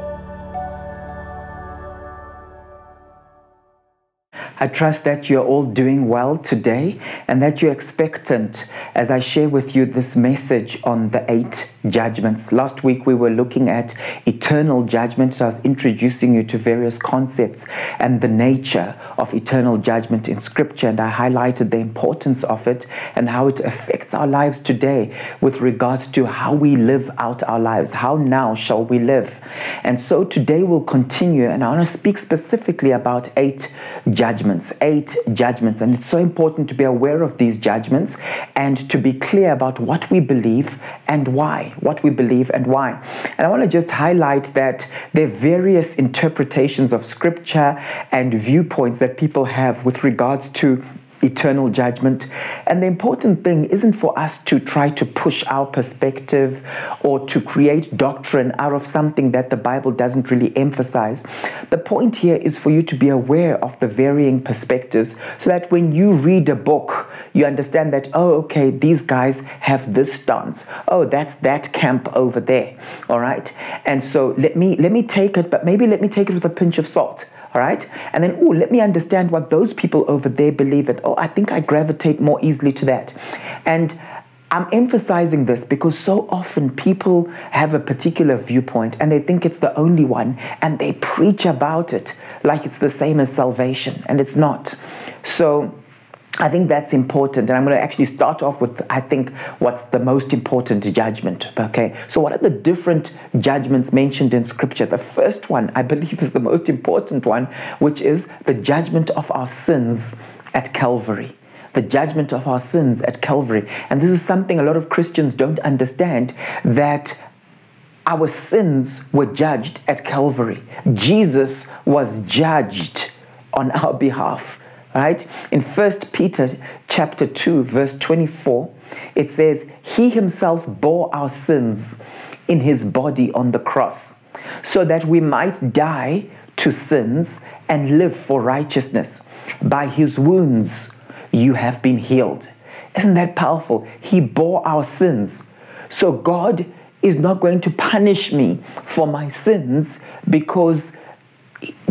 Thank you. I trust that you're all doing well today and that you're expectant as I share with you this message on the eight judgments. Last week we were looking at eternal judgment. I was introducing you to various concepts and the nature of eternal judgment in Scripture, and I highlighted the importance of it and how it affects our lives today with regards to how we live out our lives. How now shall we live? And so today we'll continue, and I want to speak specifically about eight judgments judgments, eight judgments. And it's so important to be aware of these judgments and to be clear about what we believe and why. What we believe and why. And I want to just highlight that there are various interpretations of scripture and viewpoints that people have with regards to eternal judgment. And the important thing isn't for us to try to push our perspective or to create doctrine out of something that the Bible doesn't really emphasize. The point here is for you to be aware of the varying perspectives so that when you read a book, you understand that, oh, okay, these guys have this stance. Oh, that's that camp over there. All right. And so let me let me take it, but maybe let me take it with a pinch of salt all right? And then oh let me understand what those people over there believe it. Oh i think i gravitate more easily to that. And I'm emphasizing this because so often people have a particular viewpoint and they think it's the only one and they preach about it like it's the same as salvation and it's not. So I think that's important. And I'm going to actually start off with, I think, what's the most important judgment. Okay. So, what are the different judgments mentioned in Scripture? The first one, I believe, is the most important one, which is the judgment of our sins at Calvary. The judgment of our sins at Calvary. And this is something a lot of Christians don't understand that our sins were judged at Calvary. Jesus was judged on our behalf right? In first peter chapter 2 verse 24 it says he himself bore our sins in his body on the cross so that we might die to sins and live for righteousness. By his wounds you have been healed. Isn't that powerful? He bore our sins. So god is not going to punish me for my sins because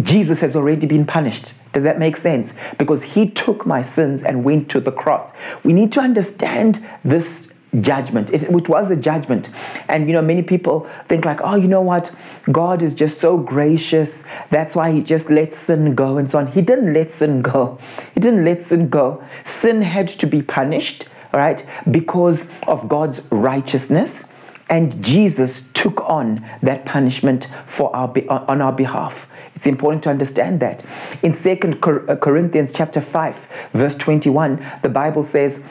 Jesus has already been punished. Does that make sense? Because he took my sins and went to the cross. We need to understand this judgment. It, was a judgment. And you know, many people think like, oh, you know what? God is just so gracious. That's why he just lets sin go and so on. He didn't let sin go. He didn't let sin go. Sin had to be punished, right? Because of God's righteousness. And Jesus took on that punishment for our on our behalf. It's important to understand that. In 2 uh, Corinthians chapter 5, verse 21, the Bible says,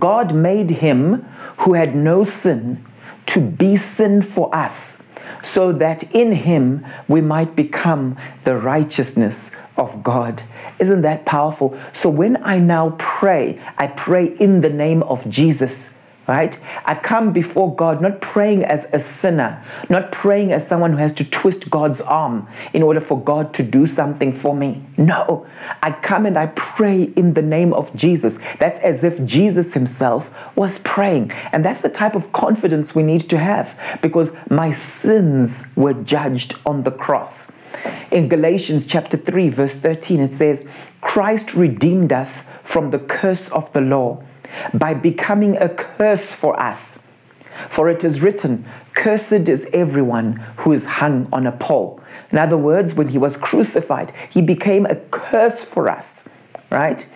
God made him who had no sin to be sin for us, so that in him we might become the righteousness of God. Isn't that powerful? So when I now pray, I pray in the name of Jesus right? I come before God not praying as a sinner, not praying as someone who has to twist God's arm in order for God to do something for me. No, I come and I pray in the name of Jesus. That's as if Jesus himself was praying. And that's the type of confidence we need to have because my sins were judged on the cross. In Galatians chapter 3 verse 13 it says Christ redeemed us from the curse of the law by becoming a curse for us. For it is written, Cursed is everyone who is hung on a pole. In other words, when he was crucified, he became a curse for us, right?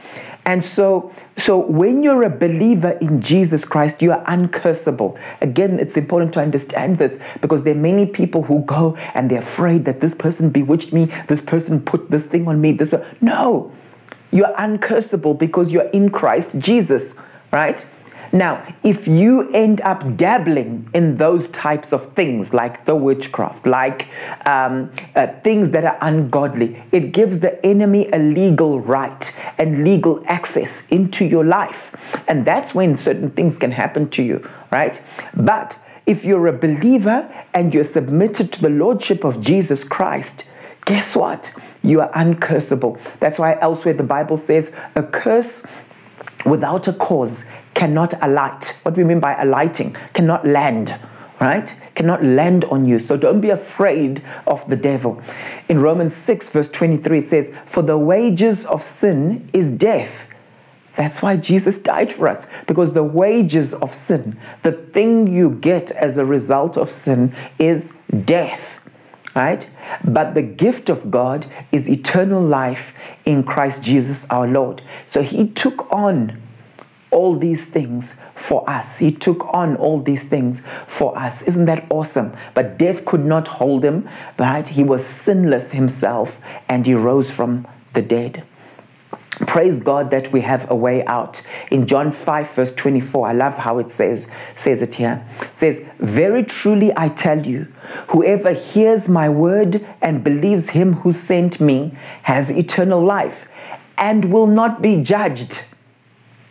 And so, so when you're a believer in Jesus Christ, you are uncursable. Again, it's important to understand this because there are many people who go and they're afraid that this person bewitched me, this person put this thing on me. This no, you are uncursable because you're in Christ Jesus right? Now, if you end up dabbling in those types of things, like the witchcraft, like um, uh, things that are ungodly, it gives the enemy a legal right and legal access into your life. And that's when certain things can happen to you, right? But if you're a believer and you're submitted to the Lordship of Jesus Christ, guess what? You are uncursable. That's why elsewhere the Bible says, a curse without a cause cannot alight. What we mean by alighting, cannot land, right? Cannot land on you. So don't be afraid of the devil. In Romans 6, verse 23, it says, For the wages of sin is death. That's why Jesus died for us, because the wages of sin, the thing you get as a result of sin, is death. Right? But the gift of God is eternal life in Christ Jesus our Lord. So he took on all these things for us. He took on all these things for us. Isn't that awesome? But death could not hold him, right? He was sinless himself and he rose from the dead. Praise God that we have a way out. In John 5, verse 24, I love how it says, says it here. It says, Very truly I tell you, whoever hears my word and believes him who sent me has eternal life and will not be judged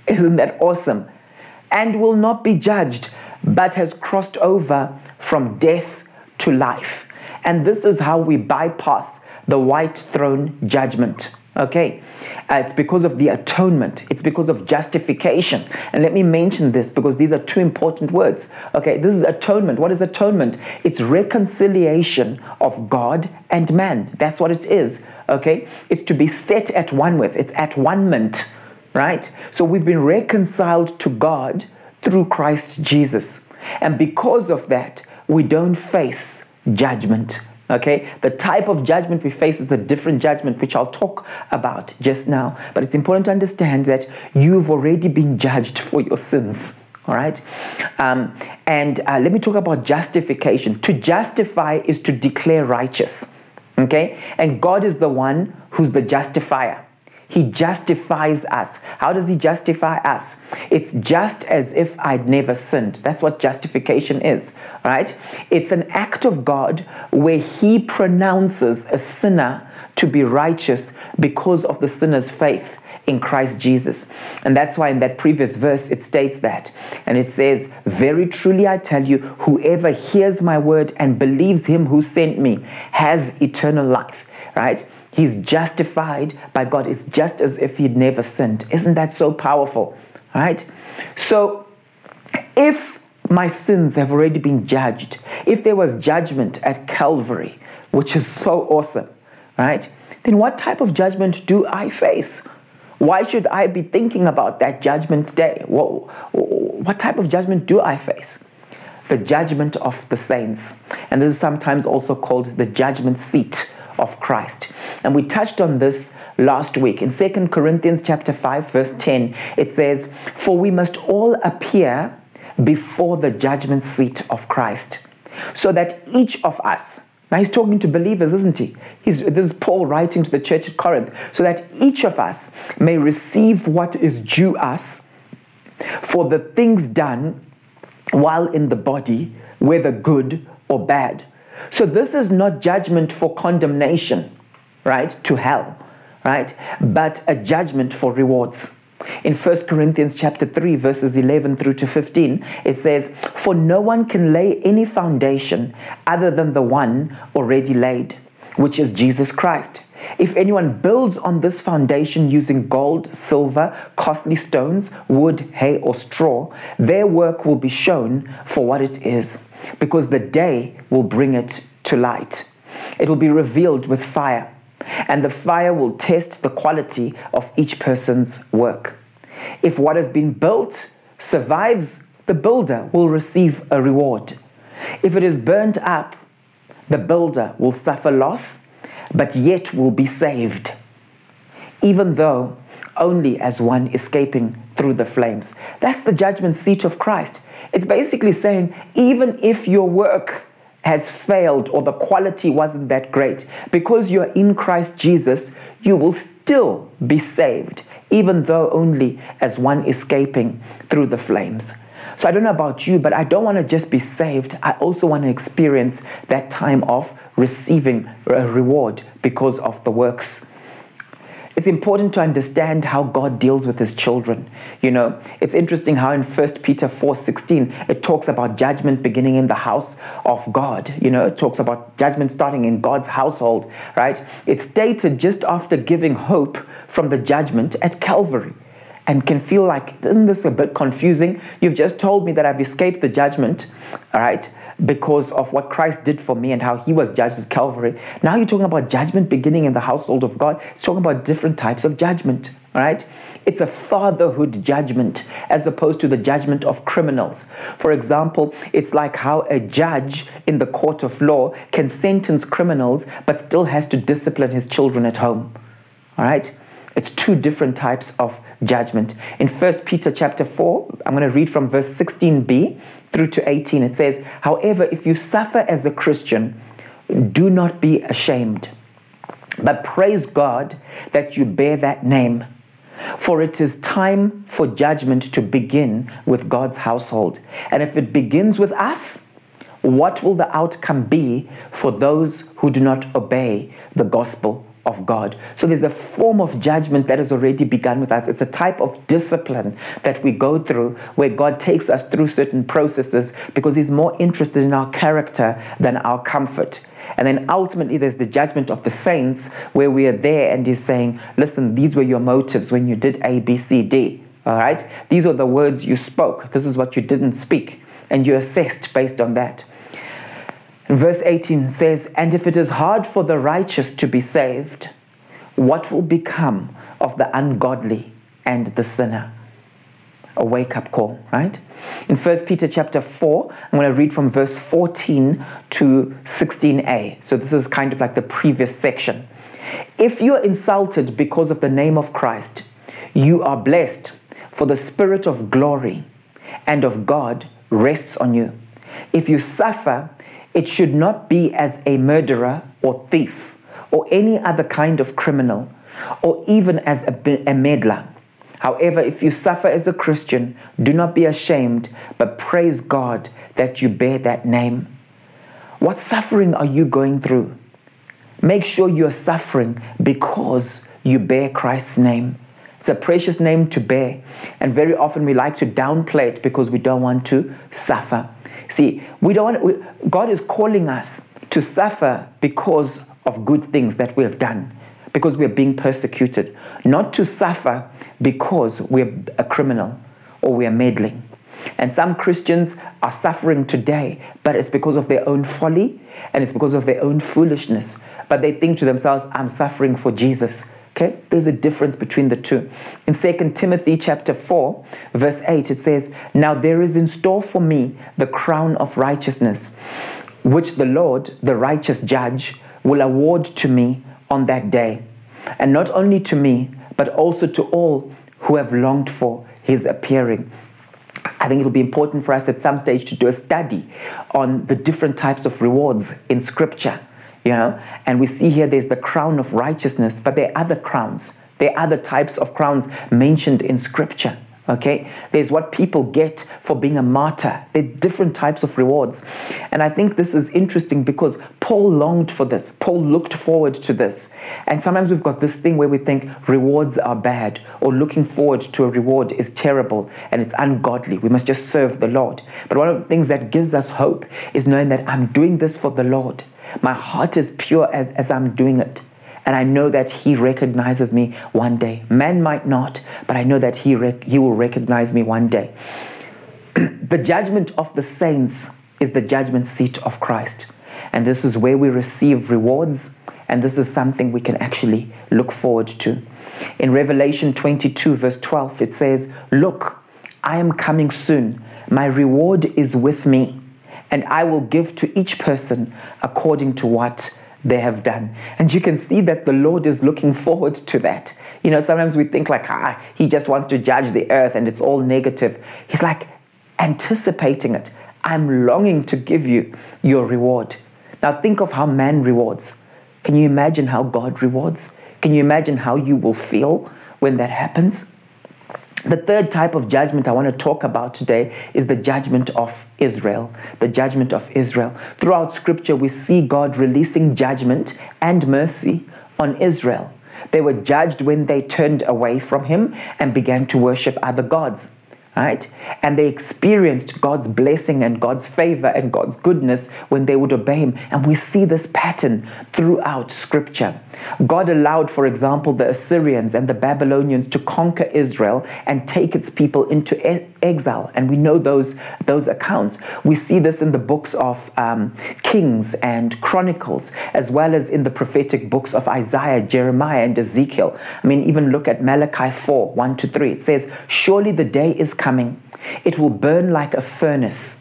isn't that awesome? And will not be judged, but has crossed over from death to life. And this is how we bypass the white throne judgment. Okay, uh, it's because of the atonement, it's because of justification. And let me mention this because these are two important words. Okay, this is atonement. What is atonement? It's reconciliation of God and man. That's what it is. Okay, it's to be set at one with, it's at one ment right? So we've been reconciled to God through Christ Jesus. And because of that, we don't face judgment. Okay, the type of judgment we face is a different judgment, which I'll talk about just now. But it's important to understand that you've already been judged for your sins. All right, um, and uh, let me talk about justification. To justify is to declare righteous. Okay, and God is the one who's the justifier. He justifies us. How does He justify us? It's just as if I'd never sinned. That's what justification is, right? It's an act of God where He pronounces a sinner to be righteous because of the sinner's faith in Christ Jesus. And that's why in that previous verse it states that. And it says, Very truly I tell you, whoever hears my word and believes him who sent me has eternal life, right? He's justified by God. It's just as if he'd never sinned. Isn't that so powerful? Right? So, if my sins have already been judged, if there was judgment at Calvary, which is so awesome, right? Then what type of judgment do I face? Why should I be thinking about that judgment day? What, what type of judgment do I face? The judgment of the saints. And this is sometimes also called the judgment seat of Christ. And we touched on this last week. In 2 Corinthians chapter 5 verse 10, it says, "For we must all appear before the judgment seat of Christ, so that each of us now he's talking to believers, isn't he? He's, this is Paul writing to the church at Corinth, so that each of us may receive what is due us for the things done while in the body, whether good or bad. So this is not judgment for condemnation, right, to hell, right, but a judgment for rewards. In 1 Corinthians chapter 3 verses 11 through to 15 it says for no one can lay any foundation other than the one already laid which is Jesus Christ. If anyone builds on this foundation using gold, silver, costly stones, wood, hay, or straw, their work will be shown for what it is because the day will bring it to light. It will be revealed with fire, and the fire will test the quality of each person's work. If what has been built survives, the builder will receive a reward. If it is burnt up, the builder will suffer loss, but yet will be saved, even though only as one escaping through the flames. That's the judgment seat of Christ. It's basically saying, even if your work has failed or the quality wasn't that great, because you're in Christ Jesus, you will still be saved, even though only as one escaping through the flames. So I don't know about you, but I don't want to just be saved. I also want to experience that time of receiving a reward because of the works it's important to understand how God deals with his children. You know, it's interesting how in 1 Peter 4:16 it talks about judgment beginning in the house of God. You know, it talks about judgment starting in God's household, right? It's stated just after giving hope from the judgment at Calvary. And can feel like, isn't this a bit confusing? You've just told me that I've escaped the judgment, all right? Because of what Christ did for me and how he was judged at Calvary. Now you're talking about judgment beginning in the household of God. It's talking about different types of judgment, right? It's a fatherhood judgment as opposed to the judgment of criminals. For example, it's like how a judge in the court of law can sentence criminals but still has to discipline his children at home. All right? It's two different types of judgment. In 1 Peter chapter 4, I'm going to read from verse 16b through to 18. It says, However, if you suffer as a Christian, do not be ashamed, but praise God that you bear that name. For it is time for judgment to begin with God's household. And if it begins with us, what will the outcome be for those who do not obey the gospel of God. So there's a form of judgment that has already begun with us. It's a type of discipline that we go through where God takes us through certain processes because He's more interested in our character than our comfort. And then ultimately, there's the judgment of the saints where we are there and He's saying, Listen, these were your motives when you did A, B, C, D. All right? These are the words you spoke. This is what you didn't speak. And you're assessed based on that. Verse 18 says, And if it is hard for the righteous to be saved, what will become of the ungodly and the sinner? A wake up call, right? In 1 Peter chapter 4, I'm going to read from verse 14 to 16a. So this is kind of like the previous section. If you are insulted because of the name of Christ, you are blessed, for the Spirit of glory and of God rests on you. If you suffer, it should not be as a murderer or thief or any other kind of criminal or even as a, a meddler. However, if you suffer as a Christian, do not be ashamed, but praise God that you bear that name. What suffering are you going through? Make sure you're suffering because you bear Christ's name. It's a precious name to bear, and very often we like to downplay it because we don't want to suffer. See, we don't. We, God is calling us to suffer because of good things that we have done, because we are being persecuted, not to suffer because we're a criminal or we are meddling. And some Christians are suffering today, but it's because of their own folly and it's because of their own foolishness. But they think to themselves, I'm suffering for Jesus. Okay, there's a difference between the two. In 2 Timothy chapter 4, verse 8, it says, Now there is in store for me the crown of righteousness, which the Lord, the righteous judge, will award to me on that day. And not only to me, but also to all who have longed for his appearing. I think it'll be important for us at some stage to do a study on the different types of rewards in Scripture you know? And we see here there's the crown of righteousness but there are other crowns. There are other types of crowns mentioned in scripture okay? There's what people get for being a martyr. There are different types of rewards. And i think this is interesting because paul longed for this. Paul looked forward to this. And sometimes we've got this thing where we think rewards are bad or looking forward to a reward is terrible and it's ungodly. We must just serve the lord. But one of the things that gives us hope is knowing that i'm doing this for the lord my heart is pure as, as I'm doing it. And I know that He recognizes me one day. Man might not, but I know that He, rec- he will recognize me one day. the judgment of the saints is the judgment seat of Christ. And this is where we receive rewards, and this is something we can actually look forward to. In Revelation 22, verse 12, it says, Look, I am coming soon. My reward is with me and I will give to each person according to what they have done. And you can see that the Lord is looking forward to that. You know, sometimes we think like, ah, he just wants to judge the earth and it's all negative. He's like anticipating it. I'm longing to give you your reward. Now, think of how man rewards. Can you imagine how God rewards? Can you imagine how you will feel when that happens? The third type of judgment I want to talk about today is the judgment of Israel. The judgment of Israel. Throughout scripture, we see God releasing judgment and mercy on Israel. They were judged when they turned away from Him and began to worship other gods right? And they experienced God's blessing and God's favor and God's goodness when they would obey Him. And we see this pattern throughout Scripture. God allowed, for example, the Assyrians and the Babylonians to conquer Israel and take its people into exile, and we know those, those accounts. We see this in the books of um, Kings and Chronicles, as well as in the prophetic books of Isaiah, Jeremiah, and Ezekiel. I mean, even look at Malachi 4 1 to 3. It says, Surely the day is coming, it will burn like a furnace.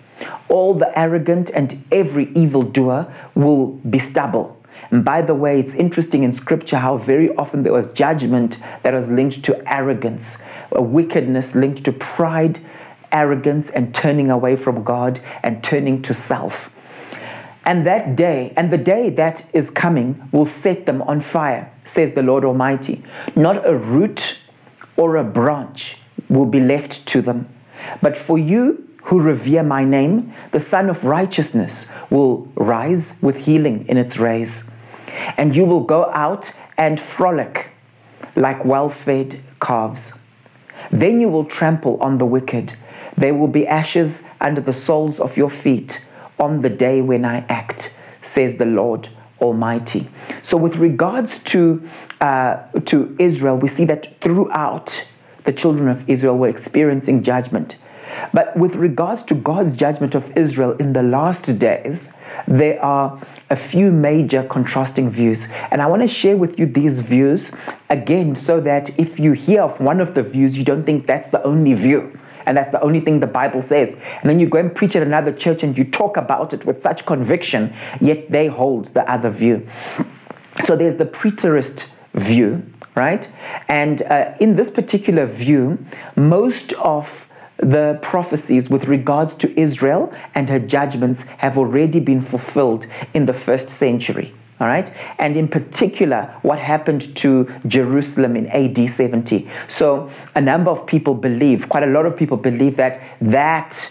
All the arrogant and every evildoer will be stubble. And by the way, it's interesting in scripture how very often there was judgment that was linked to arrogance, wickedness linked to pride, arrogance, and turning away from God and turning to self. And that day, and the day that is coming, will set them on fire, says the Lord Almighty. Not a root or a branch will be left to them. But for you who revere my name, the Sun of Righteousness will rise with healing in its rays and you will go out and frolic like well fed calves. Then you will trample on the wicked. There will be ashes under the soles of your feet on the day when I act, says the Lord Almighty. So, with regards to, uh, to Israel, we see that throughout the children of Israel were experiencing judgment. But with regards to God's judgment of Israel in the last days, there are a few major contrasting views. And I want to share with you these views again so that if you hear of one of the views, you don't think that's the only view. And that's the only thing the Bible says. And then you go and preach at another church and you talk about it with such conviction, yet they hold the other view. So there's the preterist view, right? And uh, in this particular view, most of the prophecies with regards to Israel and her judgments have already been fulfilled in the first century. All right, and in particular, what happened to Jerusalem in AD 70. So, a number of people believe, quite a lot of people believe that that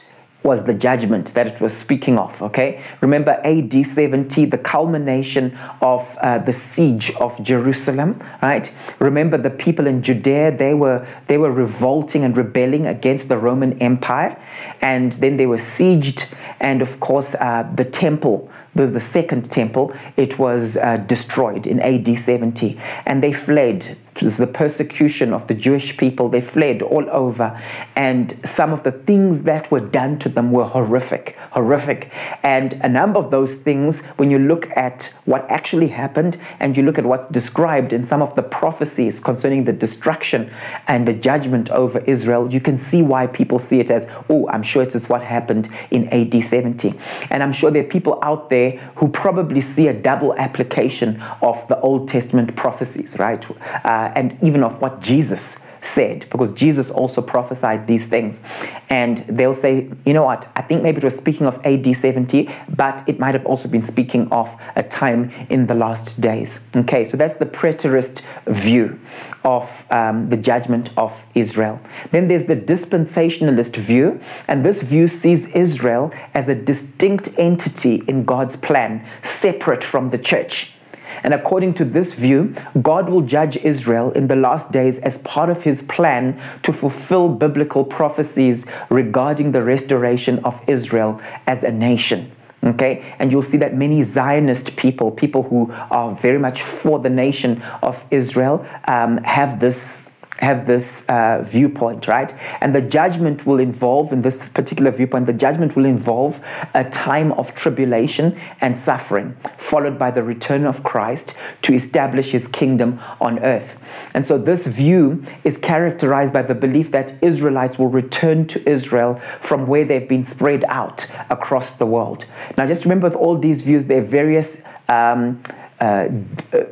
was the judgment that it was speaking of. Okay, remember AD 70, the culmination of uh, the siege of Jerusalem, right? Remember the people in Judea, they were they were revolting and rebelling against the Roman Empire, and then they were sieged, and of course uh, the temple was the second temple, it was uh, destroyed in AD 70, and they fled it was the persecution of the Jewish people. They fled all over, and some of the things that were done to them were horrific, horrific. And a number of those things, when you look at what actually happened and you look at what's described in some of the prophecies concerning the destruction and the judgment over Israel, you can see why people see it as, oh, I'm sure it is what happened in AD 70. And I'm sure there are people out there who probably see a double application of the Old Testament prophecies, right? Uh, and even of what Jesus said, because Jesus also prophesied these things. And they'll say, you know what, I think maybe it was speaking of AD 70, but it might have also been speaking of a time in the last days. Okay, so that's the preterist view of um, the judgment of Israel. Then there's the dispensationalist view, and this view sees Israel as a distinct entity in God's plan, separate from the church. And according to this view, God will judge Israel in the last days as part of his plan to fulfill biblical prophecies regarding the restoration of Israel as a nation. Okay, and you'll see that many Zionist people, people who are very much for the nation of Israel, um, have this have this uh, viewpoint, right? And the judgment will involve, in this particular viewpoint, the judgment will involve a time of tribulation and suffering, followed by the return of Christ to establish his kingdom on earth. And so this view is characterized by the belief that Israelites will return to Israel from where they've been spread out across the world. Now, just remember with all these views, there are various. Um, uh,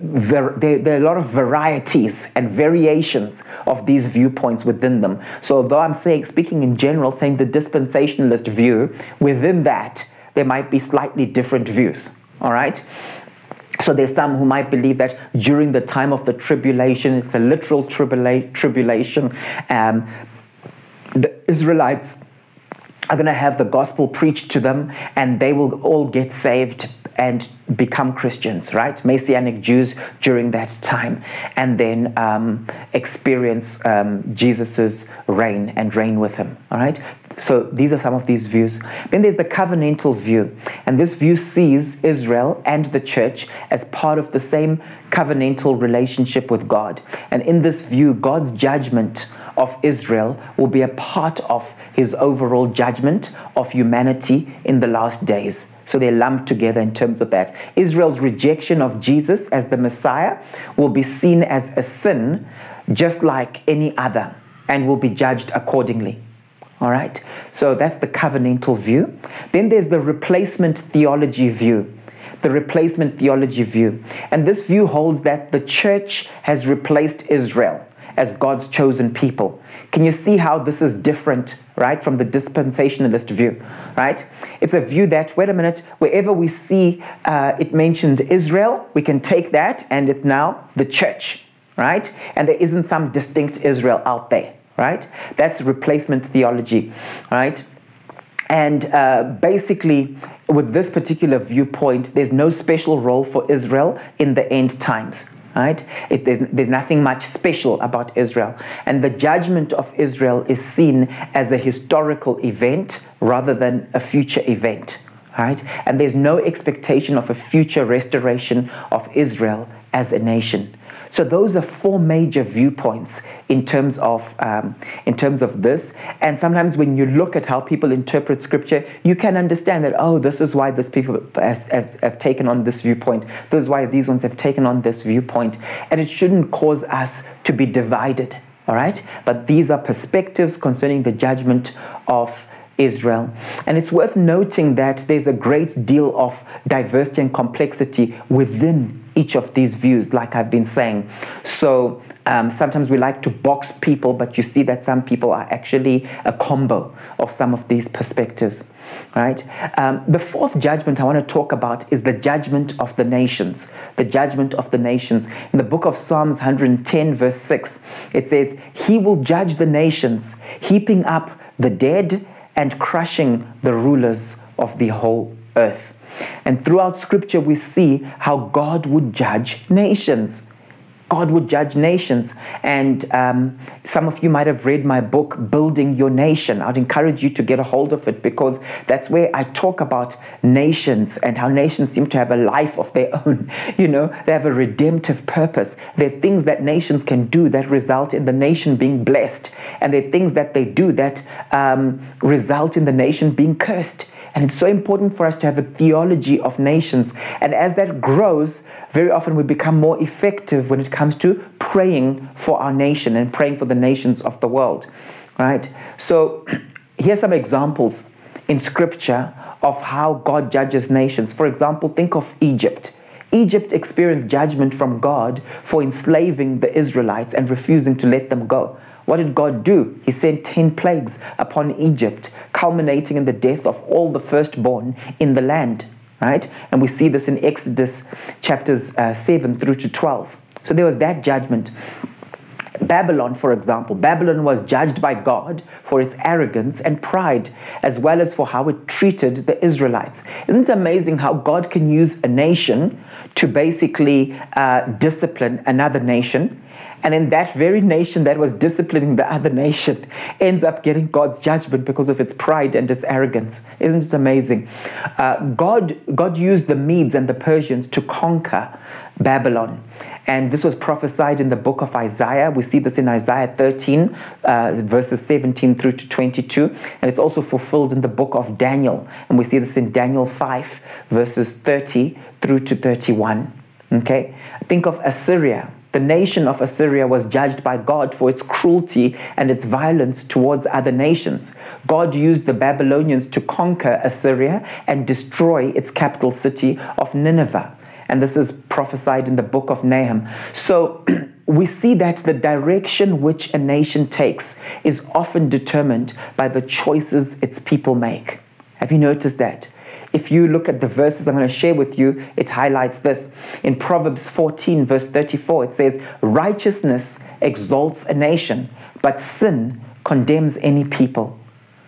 there, there, are a lot of varieties and variations of these viewpoints within them. So, although I'm saying, speaking in general, saying the dispensationalist view, within that, there might be slightly different views. All right? So, there's some who might believe that during the time of the tribulation, it's a literal tribula- tribulation, um, the Israelites are going to have the gospel preached to them and they will all get saved and become Christians, right? Messianic Jews during that time, and then um, experience um, Jesus's reign and reign with him, all right? So these are some of these views. Then there's the covenantal view, and this view sees Israel and the church as part of the same covenantal relationship with God. And in this view, God's judgment of Israel will be a part of his overall judgment of humanity in the last days. So they're lumped together in terms of that. Israel's rejection of Jesus as the Messiah will be seen as a sin just like any other and will be judged accordingly. All right? So that's the covenantal view. Then there's the replacement theology view. The replacement theology view. And this view holds that the church has replaced Israel as God's chosen people. Can you see how this is different, right, from the dispensationalist view, right? It's a view that, wait a minute, wherever we see uh, it mentioned Israel, we can take that and it's now the church, right? And there isn't some distinct Israel out there, right? That's replacement theology, right? And uh, basically, with this particular viewpoint, there's no special role for Israel in the end times right? It, there's, there's nothing much special about Israel. And the judgment of Israel is seen as a historical event rather than a future event, right? And there's no expectation of a future restoration of Israel as a nation. So those are four major viewpoints in terms of um, in terms of this. And sometimes when you look at how people interpret scripture, you can understand that oh, this is why this people has, has, have taken on this viewpoint. This is why these ones have taken on this viewpoint, and it shouldn't cause us to be divided. All right, but these are perspectives concerning the judgment of Israel. And it's worth noting that there's a great deal of diversity and complexity within each of these views, like I've been saying. So um, sometimes we like to box people, but you see that some people are actually a combo of some of these perspectives. Right? Um, the fourth judgment I want to talk about is the judgment of the nations. The judgment of the nations. In the book of Psalms 110, verse 6, it says, He will judge the nations, heaping up the dead and crushing the rulers of the whole earth. And throughout scripture, we see how God would judge nations. God would judge nations. And um, some of you might have read my book, Building Your Nation. I'd encourage you to get a hold of it because that's where I talk about nations and how nations seem to have a life of their own. You know, they have a redemptive purpose. There are things that nations can do that result in the nation being blessed, and there are things that they do that um, result in the nation being cursed. And it's so important for us to have a theology of nations. And as that grows, very often we become more effective when it comes to praying for our nation and praying for the nations of the world. Right? So here's some examples in scripture of how God judges nations. For example, think of Egypt. Egypt experienced judgment from God for enslaving the Israelites and refusing to let them go. What did God do? He sent 10 plagues upon Egypt, culminating in the death of all the firstborn in the land, right? And we see this in Exodus chapters uh, 7 through to 12. So there was that judgment. Babylon, for example, Babylon was judged by God for its arrogance and pride, as well as for how it treated the Israelites. Isn't it amazing how God can use a nation to basically uh, discipline another nation? And then that very nation that was disciplining the other nation ends up getting God's judgment because of its pride and its arrogance. Isn't it amazing? Uh, God, God used the Medes and the Persians to conquer Babylon. And this was prophesied in the book of Isaiah. We see this in Isaiah 13, uh, verses 17 through to 22. And it's also fulfilled in the book of Daniel. And we see this in Daniel 5, verses 30 through to 31. Okay? Think of Assyria. The nation of Assyria was judged by God for its cruelty and its violence towards other nations. God used the Babylonians to conquer Assyria and destroy its capital city of Nineveh. And this is prophesied in the book of Nahum. So we see that the direction which a nation takes is often determined by the choices its people make. Have you noticed that? If you look at the verses I'm going to share with you, it highlights this. In Proverbs 14, verse 34, it says, Righteousness exalts a nation, but sin condemns any people.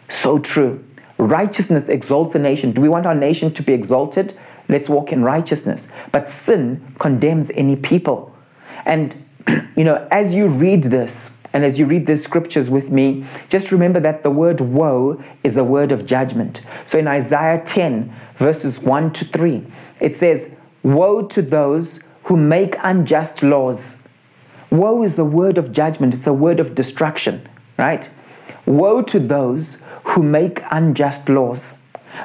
So true. Righteousness exalts a nation. Do we want our nation to be exalted? Let's walk in righteousness. But sin condemns any people. And, you know, as you read this, and as you read these scriptures with me, just remember that the word woe is a word of judgment. So in Isaiah 10, verses 1 to 3, it says, Woe to those who make unjust laws. Woe is a word of judgment, it's a word of destruction, right? Woe to those who make unjust laws,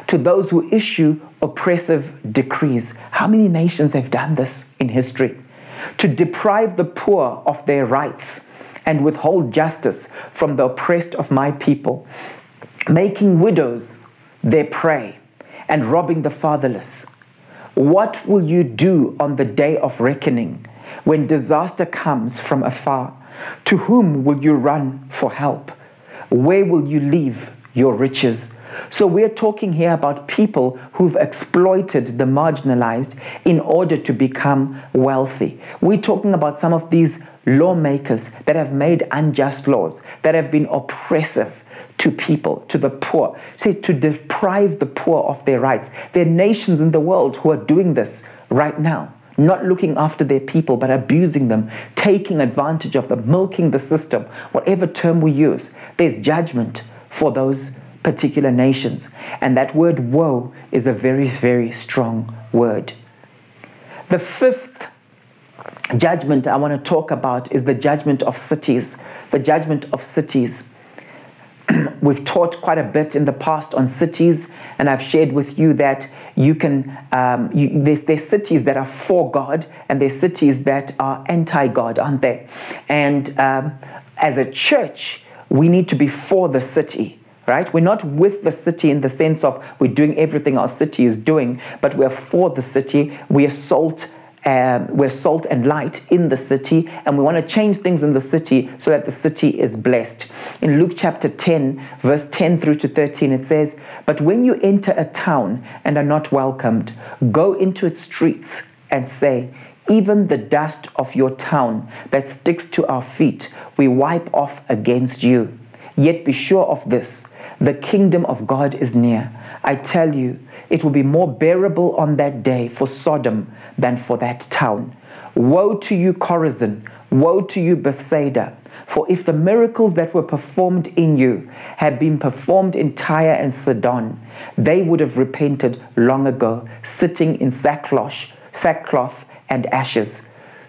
to those who issue oppressive decrees. How many nations have done this in history? To deprive the poor of their rights and withhold justice from the oppressed of my people, making widows their prey and robbing the fatherless. What will you do on the day of reckoning when disaster comes from afar? To whom will you run for help? Where will you leave your riches? So, we're talking here about people who've exploited the marginalized in order to become wealthy. We're talking about some of these lawmakers that have made unjust laws, that have been oppressive to people, to the poor, say to deprive the poor of their rights. There are nations in the world who are doing this right now. Not looking after their people, but abusing them, taking advantage of them, milking the system, whatever term we use. There's judgment for those particular nations. And that word woe is a very, very strong word. The fifth judgment I want to talk about is the judgment of cities. The judgment of cities. We've taught quite a bit in the past on cities, and I've shared with you that you can, um, you, there's, there's cities that are for God, and there's cities that are anti God, aren't they? And um, as a church, we need to be for the city right? We're not with the city in the sense of we're doing everything our city is doing, but we're for the city. We are salt. Um, we're salt and light in the city, and we want to change things in the city so that the city is blessed. In Luke chapter 10, verse 10 through to 13, it says, But when you enter a town and are not welcomed, go into its streets and say, even the dust of your town that sticks to our feet, we wipe off against you. Yet be sure of this the kingdom of God is near. I tell you, it will be more bearable on that day for Sodom than for that town. Woe to you, Chorazin! Woe to you, Bethsaida! For if the miracles that were performed in you had been performed in Tyre and Sidon, they would have repented long ago, sitting in sackcloth, sackcloth and ashes.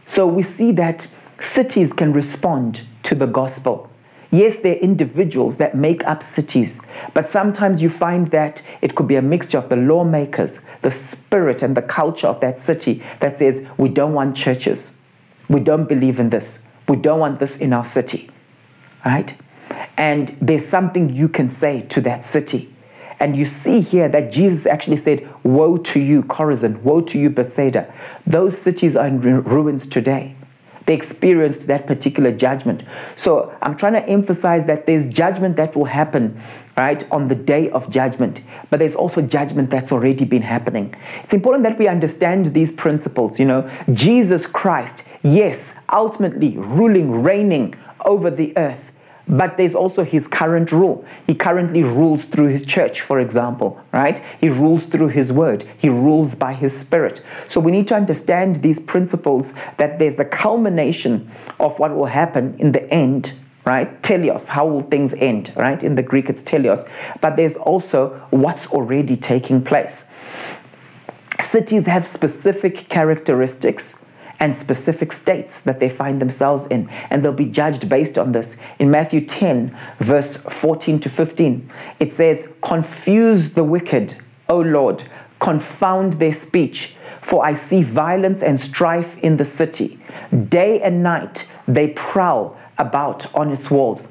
So we see that cities can respond to the gospel. Yes, there are individuals that make up cities, but sometimes you find that it could be a mixture of the lawmakers, the spirit, and the culture of that city that says, we don't want churches. We don't believe in this. We don't want this in our city. Right? And there's something you can say to that city. And you see here that Jesus actually said, Woe to you, Chorazin, woe to you, Bethsaida. Those cities are in ruins today. They experienced that particular judgment. So I'm trying to emphasize that there's judgment that will happen, right, on the day of judgment. But there's also judgment that's already been happening. It's important that we understand these principles. You know, Jesus Christ, yes, ultimately ruling, reigning over the earth but there's also his current rule. He currently rules through his church, for example, right? He rules through his word. He rules by his spirit. So we need to understand these principles that there's the culmination of what will happen in the end, right? Teleos, how will things end, right? In the Greek, it's teleos. But there's also what's already taking place. Cities have specific characteristics and specific states that they find themselves in, and they'll be judged based on this. In Matthew 10, verse 14 to 15, it says, Confuse the wicked, O Lord, confound their speech, for I see violence and strife in the city. Day and night they prowl about on its walls.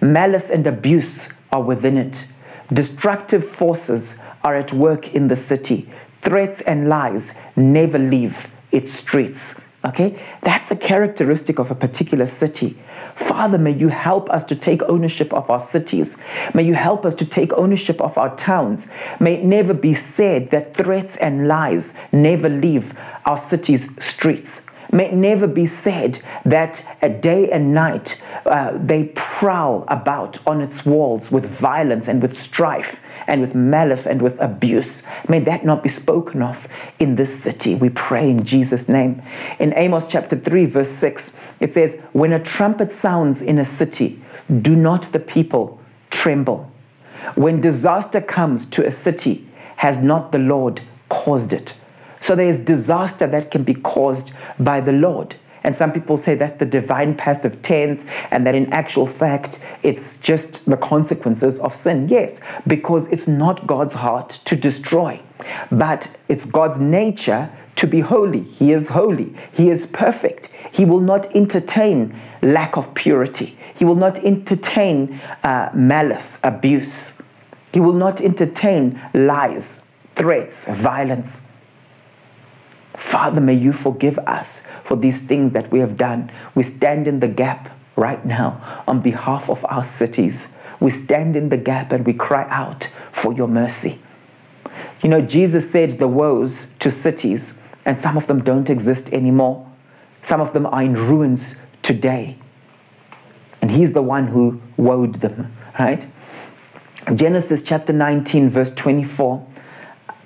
Malice and abuse are within it. Destructive forces are at work in the city. Threats and lies never leave its streets. Okay, that's a characteristic of a particular city. Father, may you help us to take ownership of our cities. May you help us to take ownership of our towns. May it never be said that threats and lies never leave our city's streets. May it never be said that a day and night uh, they prowl about on its walls with violence and with strife and with malice and with abuse. May that not be spoken of in this city. We pray in Jesus' name. In Amos chapter 3, verse 6, it says, When a trumpet sounds in a city, do not the people tremble. When disaster comes to a city, has not the Lord caused it? So there is disaster that can be caused by the Lord. And some people say that's the divine passive tense, and that in actual fact, it's just the consequences of sin. Yes, because it's not God's heart to destroy, but it's God's nature to be holy. He is holy, He is perfect. He will not entertain lack of purity, He will not entertain uh, malice, abuse. He will not entertain lies, threats, violence. Father, may you forgive us for these things that we have done. We stand in the gap right now on behalf of our cities. We stand in the gap and we cry out for your mercy. You know, Jesus said the woes to cities, and some of them don't exist anymore. Some of them are in ruins today. And He's the one who woed them, right? Genesis chapter 19, verse 24.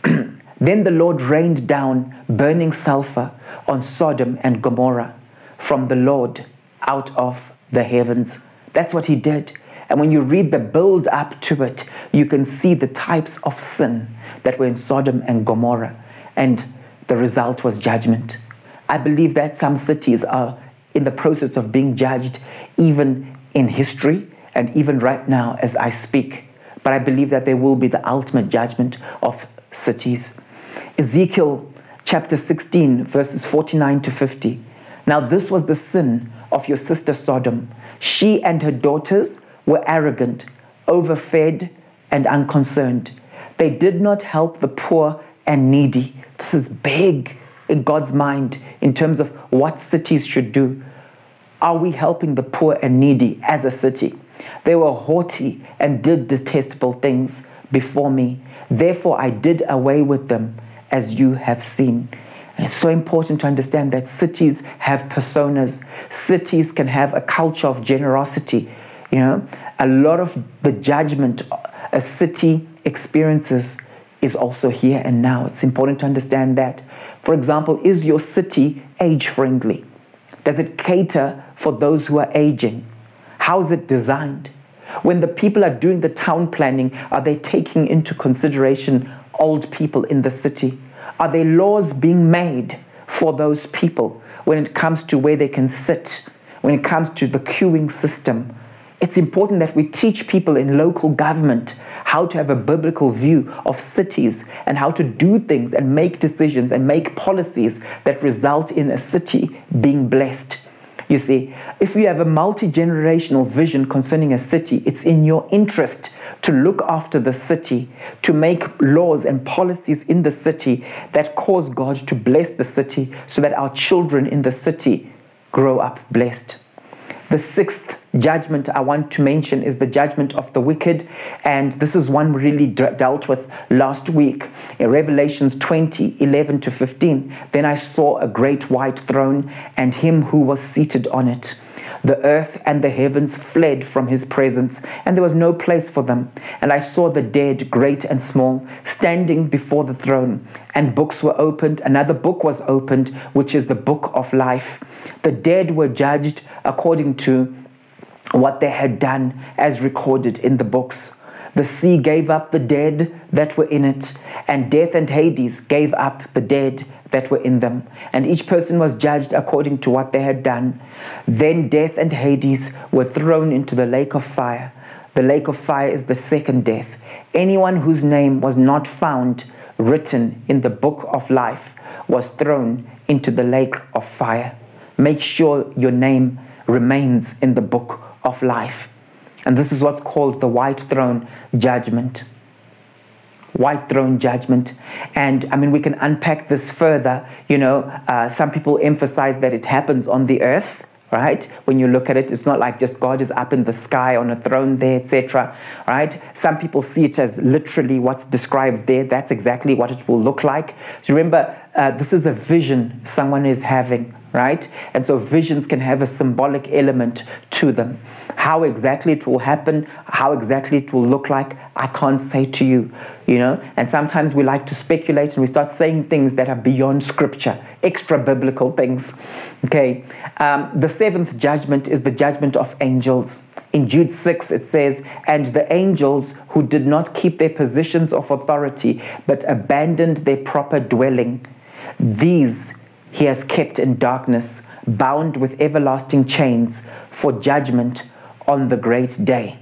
then the Lord rained down burning sulfur on Sodom and Gomorrah from the Lord out of the heavens. That's what he did. And when you read the build up to it, you can see the types of sin that were in Sodom and Gomorrah. And the result was judgment. I believe that some cities are in the process of being judged, even in history and even right now as I speak. But I believe that there will be the ultimate judgment of cities. Ezekiel chapter 16, verses 49 to 50. Now, this was the sin of your sister Sodom. She and her daughters were arrogant, overfed, and unconcerned. They did not help the poor and needy. This is big in God's mind in terms of what cities should do. Are we helping the poor and needy as a city? They were haughty and did detestable things before me. Therefore, I did away with them as you have seen. And it's so important to understand that cities have personas. Cities can have a culture of generosity. You know, a lot of the judgment a city experiences is also here and now. It's important to understand that. For example, is your city age friendly? Does it cater for those who are aging? How is it designed? When the people are doing the town planning, are they taking into consideration old people in the city? Are there laws being made for those people when it comes to where they can sit, when it comes to the queuing system? It's important that we teach people in local government how to have a biblical view of cities and how to do things and make decisions and make policies that result in a city being blessed. You see, if you have a multi generational vision concerning a city, it's in your interest to look after the city, to make laws and policies in the city that cause God to bless the city so that our children in the city grow up blessed. The sixth judgment I want to mention is the judgment of the wicked. And this is one really d- dealt with last week in Revelations 20 11 to 15. Then I saw a great white throne and him who was seated on it. The earth and the heavens fled from his presence, and there was no place for them. And I saw the dead, great and small, standing before the throne. And books were opened. Another book was opened, which is the book of life. The dead were judged according to what they had done as recorded in the books. The sea gave up the dead that were in it, and death and Hades gave up the dead that were in them, and each person was judged according to what they had done. Then death and Hades were thrown into the lake of fire. The lake of fire is the second death. Anyone whose name was not found written in the book of life was thrown into the lake of fire. Make sure your name remains in the book of life. And this is what's called the white throne judgment white throne judgment. And I mean, we can unpack this further. You know, uh, some people emphasize that it happens on the earth. Right? When you look at it, it's not like just God is up in the sky on a throne there, etc. Right? Some people see it as literally what's described there. That's exactly what it will look like. So remember, uh, this is a vision someone is having, right? And so visions can have a symbolic element to them. How exactly it will happen, how exactly it will look like, I can't say to you, you know. And sometimes we like to speculate and we start saying things that are beyond scripture, extra biblical things. Okay. Um, the seventh judgment is the judgment of angels. In Jude 6, it says, And the angels who did not keep their positions of authority, but abandoned their proper dwelling, these he has kept in darkness bound with everlasting chains for judgment on the great day.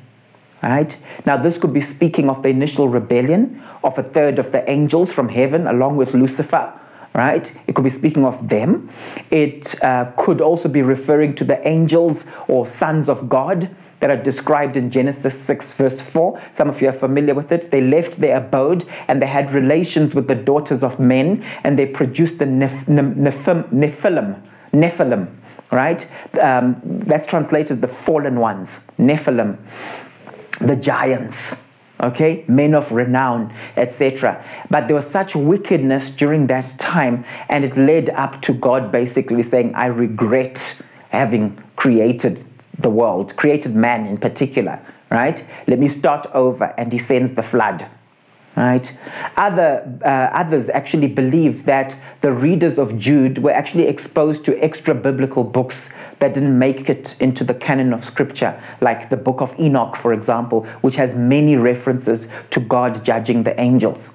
Right? Now, this could be speaking of the initial rebellion of a third of the angels from heaven, along with Lucifer. Right? It could be speaking of them. It uh, could also be referring to the angels or sons of God that are described in Genesis 6, verse 4. Some of you are familiar with it. They left their abode and they had relations with the daughters of men and they produced the Nephilim. Nephilim, right? Um, that's translated the fallen ones, Nephilim, the giants okay men of renown etc but there was such wickedness during that time and it led up to god basically saying i regret having created the world, created man in particular, right? Let me start over. And he sends the flood, right? Other, uh, others actually believe that the readers of Jude were actually exposed to extra biblical books that didn't make it into the canon of scripture, like the book of Enoch, for example, which has many references to God judging the angels.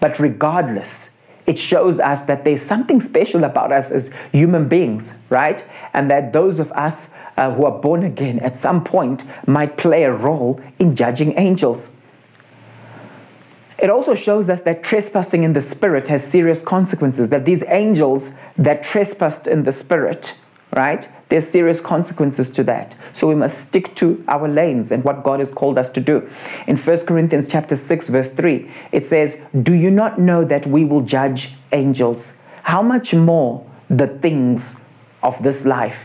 But regardless, it shows us that there's something special about us as human beings, right? And that those of us uh, who are born again at some point might play a role in judging angels. It also shows us that trespassing in the spirit has serious consequences, that these angels that trespassed in the spirit, right, there's serious consequences to that. So we must stick to our lanes and what God has called us to do. In 1 Corinthians chapter 6 verse 3, it says, "Do you not know that we will judge angels? How much more the things of this life?"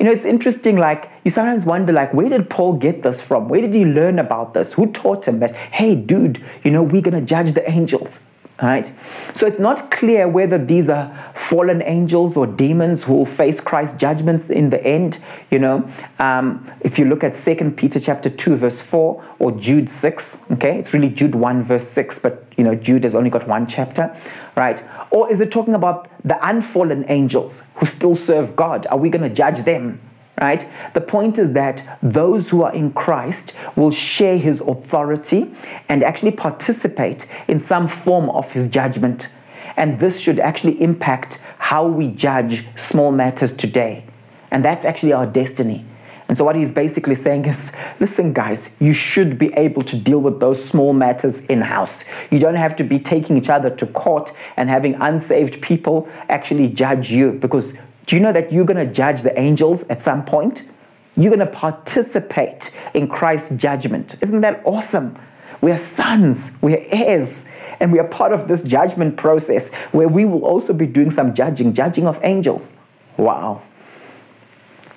You know, it's interesting, like, you sometimes wonder, like, where did Paul get this from? Where did he learn about this? Who taught him that, hey, dude, you know, we're going to judge the angels? Right? So it's not clear whether these are fallen angels or demons who will face Christ's judgments in the end. You know, um, if you look at Second Peter chapter 2, verse 4, or Jude 6, okay, it's really Jude 1, verse 6, but you know, Jude has only got one chapter, right? Or is it talking about the unfallen angels who still serve God? Are we going to judge them? Right? The point is that those who are in Christ will share his authority and actually participate in some form of his judgment. And this should actually impact how we judge small matters today. And that's actually our destiny. And so, what he's basically saying is listen, guys, you should be able to deal with those small matters in house. You don't have to be taking each other to court and having unsaved people actually judge you. Because do you know that you're going to judge the angels at some point? You're going to participate in Christ's judgment. Isn't that awesome? We are sons, we are heirs, and we are part of this judgment process where we will also be doing some judging, judging of angels. Wow.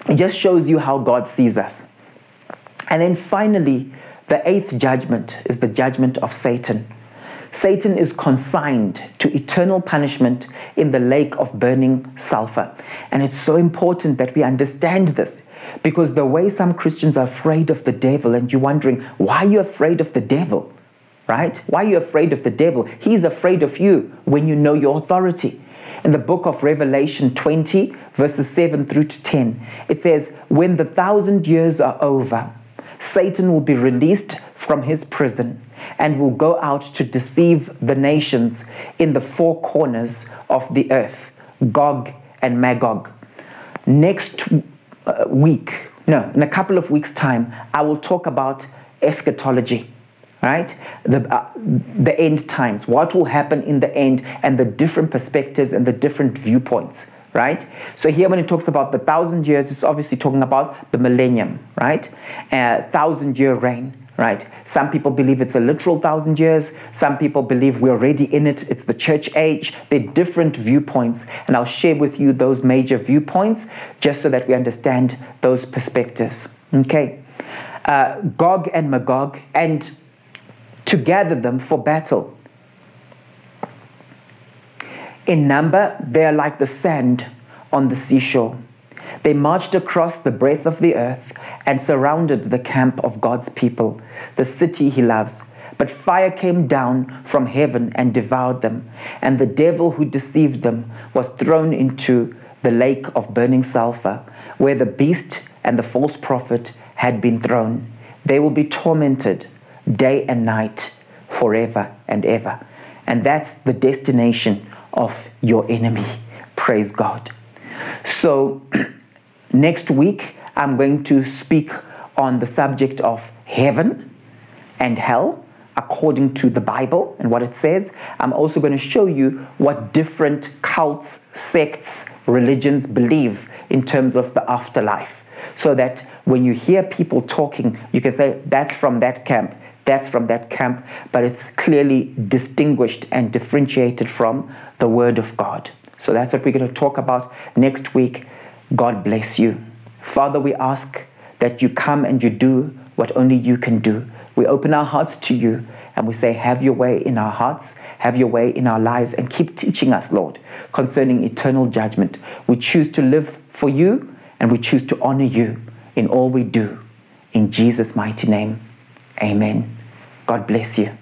It just shows you how God sees us. And then finally, the eighth judgment is the judgment of Satan. Satan is consigned to eternal punishment in the lake of burning sulfur. And it's so important that we understand this because the way some Christians are afraid of the devil, and you're wondering, why are you afraid of the devil? Right? Why are you afraid of the devil? He's afraid of you when you know your authority in the book of Revelation 20, verses 7 through to 10. It says, When the thousand years are over, Satan will be released from his prison and will go out to deceive the nations in the four corners of the earth, Gog and Magog. Next uh, week, no, in a couple of weeks' time, I will talk about eschatology right? The, uh, the end times, what will happen in the end, and the different perspectives and the different viewpoints, right? So here, when it talks about the thousand years, it's obviously talking about the millennium, right? Uh, thousand year reign. Right. Some people believe it's a literal thousand years. Some people believe we're already in it. It's the church age. They're different viewpoints. And I'll share with you those major viewpoints just so that we understand those perspectives. Okay. Uh, Gog and Magog. And to gather them for battle. In number, they are like the sand on the seashore. They marched across the breadth of the earth and surrounded the camp of God's people, the city he loves. But fire came down from heaven and devoured them, and the devil who deceived them was thrown into the lake of burning sulfur, where the beast and the false prophet had been thrown. They will be tormented day and night, forever and ever. And that's the destination of your enemy. Praise God. So, next week, I'm going to speak on the subject of heaven and hell according to the Bible and what it says. I'm also going to show you what different cults, sects, religions believe in terms of the afterlife. So that when you hear people talking, you can say, that's from that camp, that's from that camp, but it's clearly distinguished and differentiated from the Word of God. So that's what we're going to talk about next week. God bless you. Father, we ask that you come and you do what only you can do. We open our hearts to you and we say, Have your way in our hearts, have your way in our lives, and keep teaching us, Lord, concerning eternal judgment. We choose to live for you and we choose to honor you in all we do. In Jesus' mighty name, amen. God bless you.